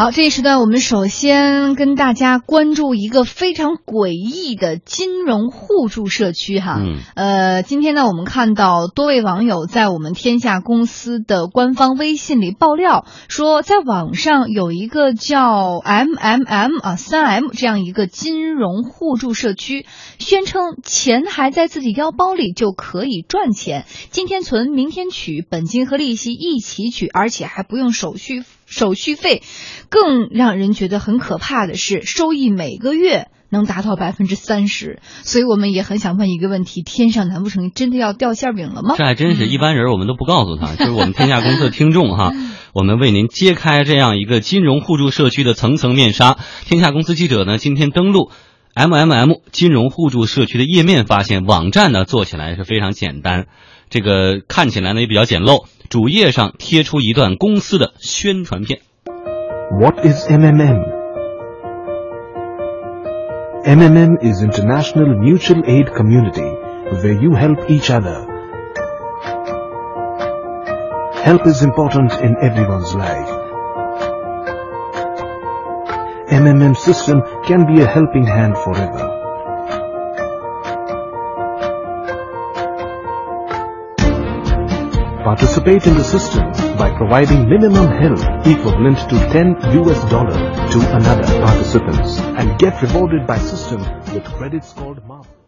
好，这一时段我们首先跟大家关注一个非常诡异的金融互助社区哈。嗯，呃，今天呢，我们看到多位网友在我们天下公司的官方微信里爆料，说在网上有一个叫 MMM 啊三 M 这样一个金融互助社区，宣称钱还在自己腰包里就可以赚钱，今天存明天取，本金和利息一起取，而且还不用手续手续费。更让人觉得很可怕的是，收益每个月能达到百分之三十，所以我们也很想问一个问题：天上难不成真的要掉馅饼了吗？这还真是一般人我们都不告诉他，就是我们天下公司的听众哈，我们为您揭开这样一个金融互助社区的层层面纱。天下公司记者呢今天登录 MMM 金融互助社区的页面，发现网站呢做起来是非常简单，这个看起来呢也比较简陋，主页上贴出一段公司的宣传片。 What is MMM? MMM is International Mutual Aid Community, where you help each other. Help is important in everyone's life. MMM system can be a helping hand forever. Participate in the system by providing minimum help equivalent to 10 US dollar to another participants and get rewarded by system with credits called Marvel.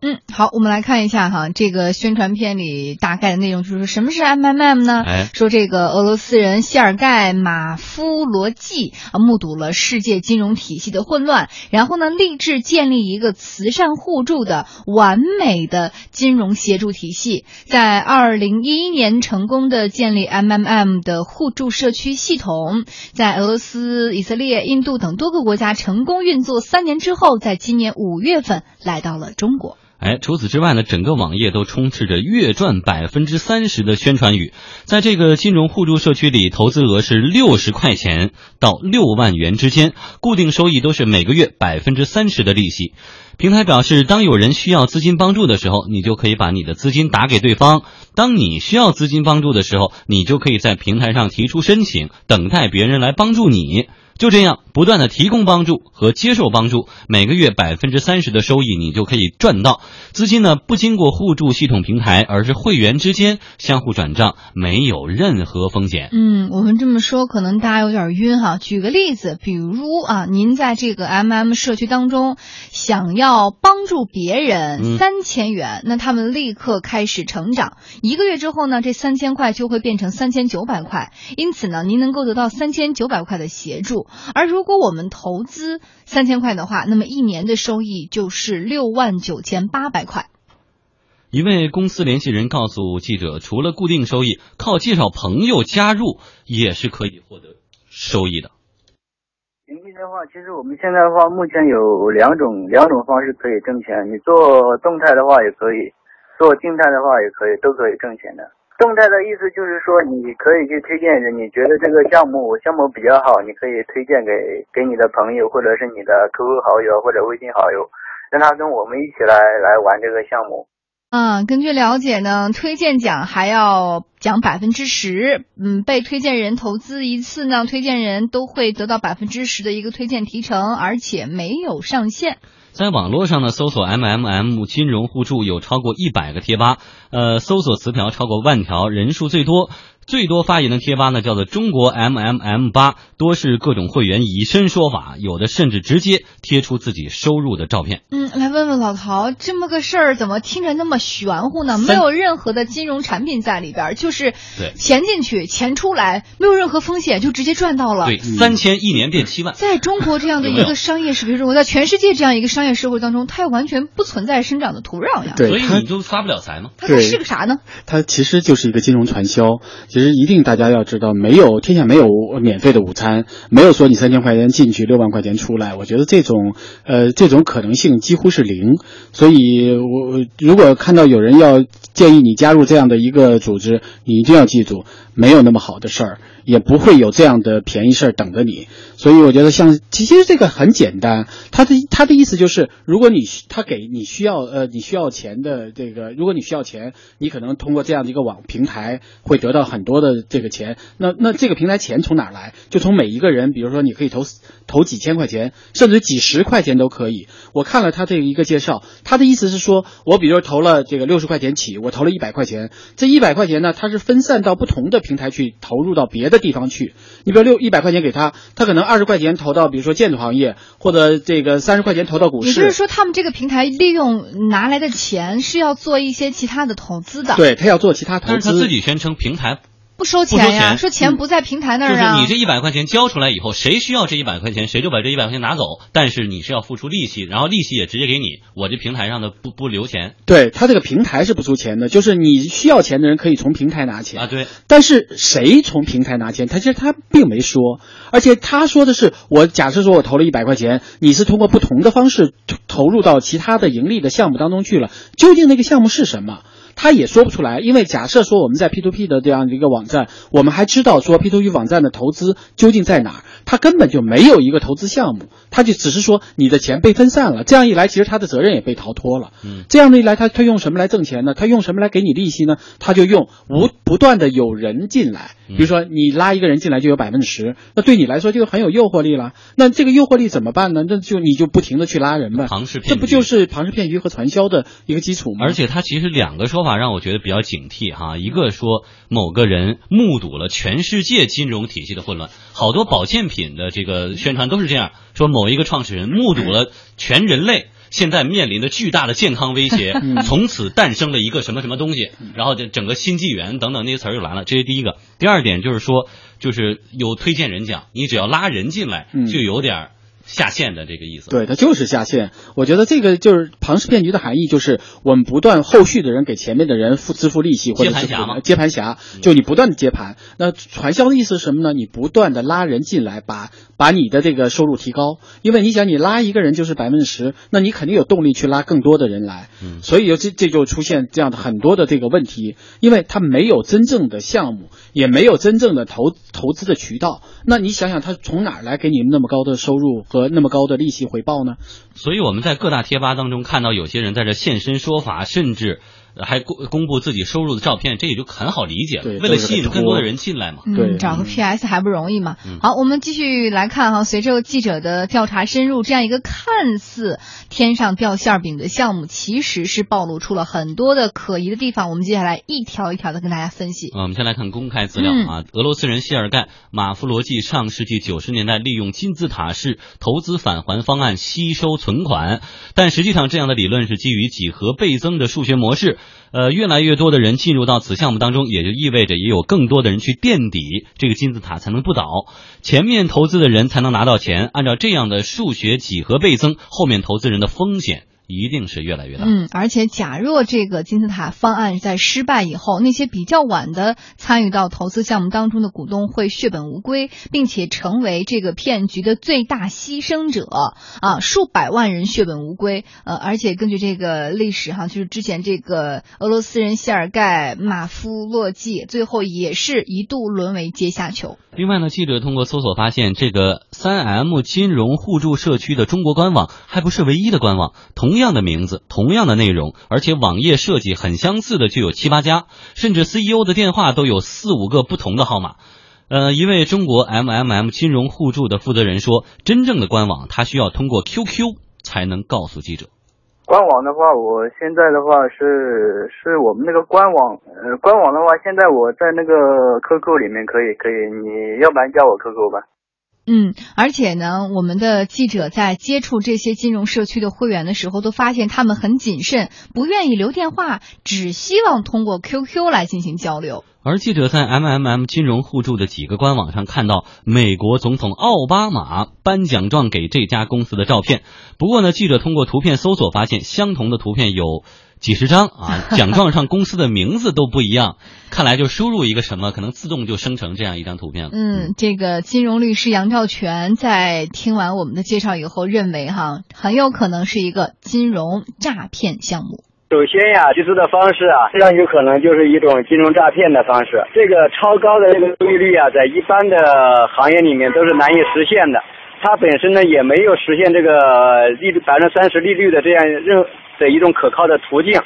嗯，好，我们来看一下哈，这个宣传片里大概的内容就是什么是 MMM 呢？哎说这个俄罗斯人谢尔盖马夫罗季啊，目睹了世界金融体系的混乱，然后呢，立志建立一个慈善互助的完美的金融协助体系，在二零一一年成功的建立 MMM 的互助社区系统，在俄罗斯、以色列、印度等多个国家成功运作三年之后，在今年五月份来到了中国。哎，除此之外呢，整个网页都充斥着月赚百分之三十的宣传语。在这个金融互助社区里，投资额是六十块钱到六万元之间，固定收益都是每个月百分之三十的利息。平台表示，当有人需要资金帮助的时候，你就可以把你的资金打给对方；当你需要资金帮助的时候，你就可以在平台上提出申请，等待别人来帮助你。就这样，不断的提供帮助和接受帮助，每个月百分之三十的收益，你就可以赚到。资金呢不经过互助系统平台，而是会员之间相互转账，没有任何风险。嗯，我们这么说可能大家有点晕哈。举个例子，比如啊，您在这个 MM 社区当中想要帮助别人嗯三千元，那他们立刻开始成长。一个月之后呢，这三千块就会变成三千九百块，因此呢，您能够得到三千九百块的协助。而如果我们投资三千块的话，那么一年的收益就是六万九千八百块。一位公司联系人告诉记者，除了固定收益，靠介绍朋友加入也是可以获得收益的。盈利的话，其实我们现在的话，目前有两种两种方式可以挣钱。你做动态的话也可以，做静态的话也可以，都可以挣钱的。动态的意思就是说，你可以去推荐人，你觉得这个项目项目比较好，你可以推荐给给你的朋友，或者是你的 QQ 好友或者微信好友，让他跟我们一起来来玩这个项目。嗯，根据了解呢，推荐奖还要奖百分之十。嗯，被推荐人投资一次呢，推荐人都会得到百分之十的一个推荐提成，而且没有上限。在网络上呢，搜索 MMM 金融互助有超过一百个贴吧，呃，搜索词条超过万条，人数最多。最多发言的贴吧呢，叫做中国 MMM 八，多是各种会员以身说法，有的甚至直接贴出自己收入的照片。嗯，来问问老陶，这么个事儿怎么听着那么玄乎呢？没有任何的金融产品在里边儿，就是对钱进去，钱出来，没有任何风险，就直接赚到了。对，三千一年变七万。在中国这样的一个商业社会中，在全世界这样一个商业社会当中，它完全不存在生长的土壤呀。对所以你就发不了财吗。它是个啥呢？它其实就是一个金融传销。其实一定大家要知道，没有天下没有免费的午餐，没有说你三千块钱进去六万块钱出来。我觉得这种呃这种可能性几乎是零。所以我如果看到有人要建议你加入这样的一个组织，你一定要记住，没有那么好的事儿。也不会有这样的便宜事儿等着你。所以我觉得像其实这个很简单，他的他的意思就是，如果你他给你需要呃你需要钱的这个，如果你需要钱，你可能通过这样的一个网平台会得到很多的这个钱。那那这个平台钱从哪来？就从每一个人，比如说你可以投投几千块钱，甚至几十块钱都可以。我看了他这一个介绍，他的意思是说，我比如说投了这个六十块钱起，我投了一百块钱，这一百块钱呢，它是分散到不同的平台去投入到别的地方去。你比如六一百块钱给他，他可能二十块钱投到比如说建筑行业，或者这个三十块钱投到股市。也就是说，他们这个平台利用拿来的钱是要做一些其他的投资的，对他要做其他投但是他。自己宣称平台不收钱呀，钱。说钱不在平台那儿啊。就是。你这一百块钱交出来以后，谁需要这一百块钱，谁就把这一百块钱拿走，但是你是要付出利息，然后利息也直接给你，我这平台上的不不留钱。对他这个平台是不出钱的，就是你需要钱的人可以从平台拿钱。啊，对，但是谁从平台拿钱，他其实他并没说，而且他说的是，我假设说我投了一百块钱，你是通过不同的方式投投入到其他的盈利的项目当中去了，究竟那个项目是什么？他也说不出来，因为假设说我们在 P to P 的这样一个网站，我们还知道说 P to P 网站的投资究竟在哪儿，他根本就没有一个投资项目，他就只是说你的钱被分散了，这样一来，其实他的责任也被逃脱了。嗯，这样的一来，他他用什么来挣钱呢？他用什么来给你利息呢？他就用无不断的有人进来，比如说你拉一个人进来就有百分之十，那对你来说就很有诱惑力了。那这个诱惑力怎么办呢？那就你就不停的去拉人呗，庞氏骗局这不就是庞氏骗局和传销的一个基础吗？而且他其实两个说法让我觉得比较警惕哈，一个说某个人目睹了全世界金融体系的混乱，好多保健品的这个宣传都是这样说，某一个创始人目睹了全人类。现在面临的巨大的健康威胁，从此诞生了一个什么什么东西，然后这整个新纪元等等那些词儿就来了。这是第一个。第二点就是说，就是有推荐人讲，你只要拉人进来，嗯就有点儿下线的这个意思。对，它就是下线。我觉得这个就是庞氏骗局的含义，就是我们不断后续的人给前面的人付支付利息或者是接盘侠嘛接盘侠，就你不断的接盘。那传销的意思是什么呢？你不断的拉人进来，把把你的这个收入提高。因为你想，你拉一个人就是百分之十，那你肯定有动力去拉更多的人来。嗯所以有这这就出现这样的很多的这个问题，因为他没有真正的项目，也没有真正的投投资的渠道。那你想想，他从哪儿来给你们那么高的收入和和那么高的利息回报呢？所以我们在各大贴吧当中看到有些人在这现身说法，甚至还公公布自己收入的照片，这也就很好理解了。为了吸引更多的人进来嘛。对嗯，找个嗯 PS 还不容易嘛。嗯好，我们继续来看哈，随着记者的调查深入，这样一个看似天上掉馅儿饼的项目，其实是暴露出了很多的可疑的地方。我们接下来一条一条的跟大家分析。呃我们先来看公开资料嗯啊，俄罗斯人谢尔盖·马夫罗季上世纪九十年代利用金字塔式投资返还方案吸收存款，但实际上这样的理论是基于几何倍增的数学模式。呃，越来越多的人进入到此项目当中，也就意味着也有更多的人去垫底，这个金字塔才能不倒，前面投资的人才能拿到钱。按照这样的数学几何倍增，后面投资人的风险一定是越来越大。嗯，而且假若这个金字塔方案在失败以后，那些比较晚的参与到投资项目当中的股东会血本无归，并且成为这个骗局的最大牺牲者啊，数百万人血本无归。呃，而且根据这个历史哈，就是之前这个俄罗斯人谢尔盖·马夫洛季，最后也是一度沦为阶下囚。另外呢，记者通过搜索发现，这个三 M 金融互助社区的中国官网还不是唯一的官网，同样的名字，同样的内容，而且网页设计很相似的就有七八家，甚至 CEO 的电话都有四五个不同的号码。呃，一位中国 MMM 金融互助的负责人说，真正的官网他需要通过 QQ 才能告诉记者。官网的话，我现在的话是是我们那个官网，呃，官网的话，现在我在那个 QQ 里面可以可以，你要不然加我 QQ 吧。嗯，而且呢，我们的记者在接触这些金融社区的会员的时候，都发现他们很谨慎，不愿意留电话，只希望通过 QQ 来进行交流。而记者在 MMM 金融互助的几个官网上看到美国总统奥巴马颁奖状给这家公司的照片。不过呢，记者通过图片搜索发现，相同的图片有几十张啊，奖状上公司的名字都不一样。看来就输入一个什么，可能自动就生成这样一张图片了。嗯，这个金融律师杨兆全在听完我们的介绍以后，认为哈，很有可能是一个金融诈骗项目。首先呀，集资的方式啊，非常有可能就是一种金融诈骗的方式。这个超高的这个利率啊，在一般的行业里面都是难以实现的。它本身呢，也没有实现这个利率百分之三十利率的这样任的一种可靠的途径。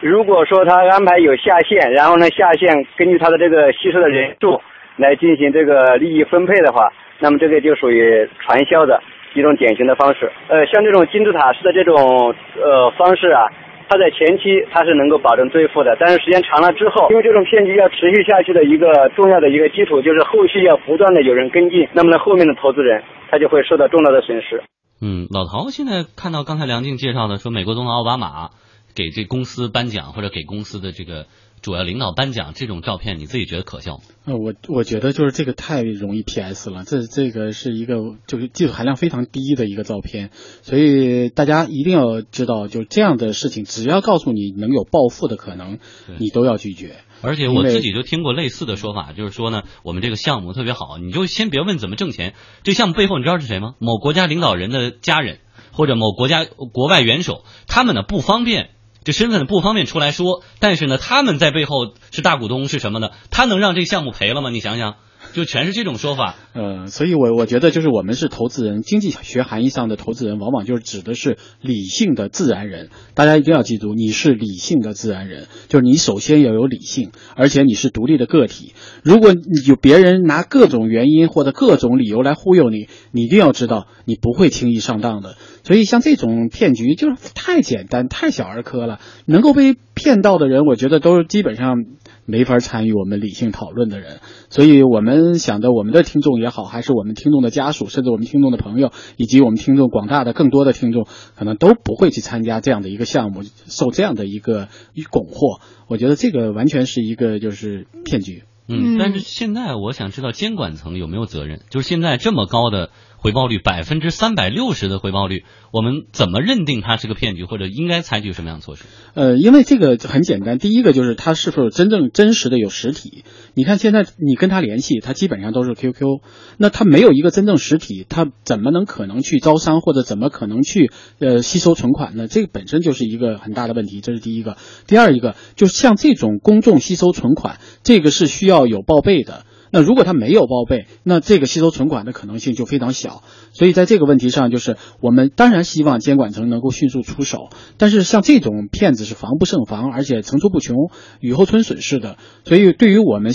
如果说他安排有下线，然后呢下线根据他的这个吸收的人数来进行这个利益分配的话，那么这个就属于传销的一种典型的方式。呃，像这种金字塔式的这种呃方式啊。它在前期它是能够保证兑付的，但是时间长了之后，因为这种骗局要持续下去的一个重要的一个基础就是后续要不断的有人跟进，那么呢后面的投资人他就会受到重大的损失。嗯，老陶现在看到刚才梁静介绍的说美国总统奥巴马给这公司颁奖或者给公司的这个。主要领导颁奖这种照片，你自己觉得可笑吗？呃，我我觉得就是这个太容易 PS 了，这这个是一个就是技术含量非常低的一个照片，所以大家一定要知道，就这样的事情，只要告诉你能有暴富的可能，你都要拒绝。而且我自己就听过类似的说法，就是说呢，我们这个项目特别好，你就先别问怎么挣钱，这项目背后你知道是谁吗？某国家领导人的家人或者某国家国外元首，他们呢不方便。这身份不方便出来说，但是呢，他们在背后是大股东，是什么呢？他能让这项目赔了吗？你想想。就全是这种说法，呃，所以我我觉得就是我们是投资人，经济学含义上的投资人，往往就是指的是理性的自然人。大家一定要记住，你是理性的自然人，就是你首先要有理性，而且你是独立的个体。如果你有别人拿各种原因或者各种理由来忽悠你，你一定要知道，你不会轻易上当的。所以像这种骗局就是太简单、太小儿科了，能够被骗到的人，我觉得都基本上。没法参与我们理性讨论的人，所以我们想的，我们的听众也好，还是我们听众的家属，甚至我们听众的朋友，以及我们听众广大的更多的听众，可能都不会去参加这样的一个项目，受这样的一个一蛊惑。我觉得这个完全是一个就是骗局。嗯，但是现在我想知道监管层有没有责任？就是现在这么高的。回报率百分之三百六十的回报率，我们怎么认定它是个骗局，或者应该采取什么样的措施？呃，因为这个很简单，第一个就是它是否真正真实的有实体。你看现在你跟他联系，他基本上都是 QQ，那他没有一个真正实体，他怎么能可能去招商，或者怎么可能去呃吸收存款呢？这个本身就是一个很大的问题，这是第一个。第二一个就是像这种公众吸收存款，这个是需要有报备的。那如果他没有报备，那这个吸收存款的可能性就非常小。所以在这个问题上，就是我们当然希望监管层能够迅速出手，但是像这种骗子是防不胜防，而且层出不穷，雨后春笋似的。所以对于我们，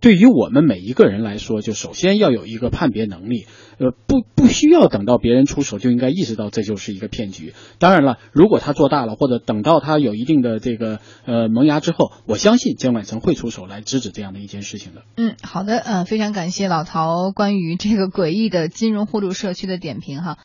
对于我们每一个人来说，就首先要有一个判别能力。呃，不不需要等到别人出手就应该意识到这就是一个骗局。当然了，如果他做大了，或者等到他有一定的这个呃萌芽之后，我相信监管层会出手来制止这样的一件事情的。嗯，好的，嗯，非常感谢老陶关于这个诡异的金融互助社区的点评哈。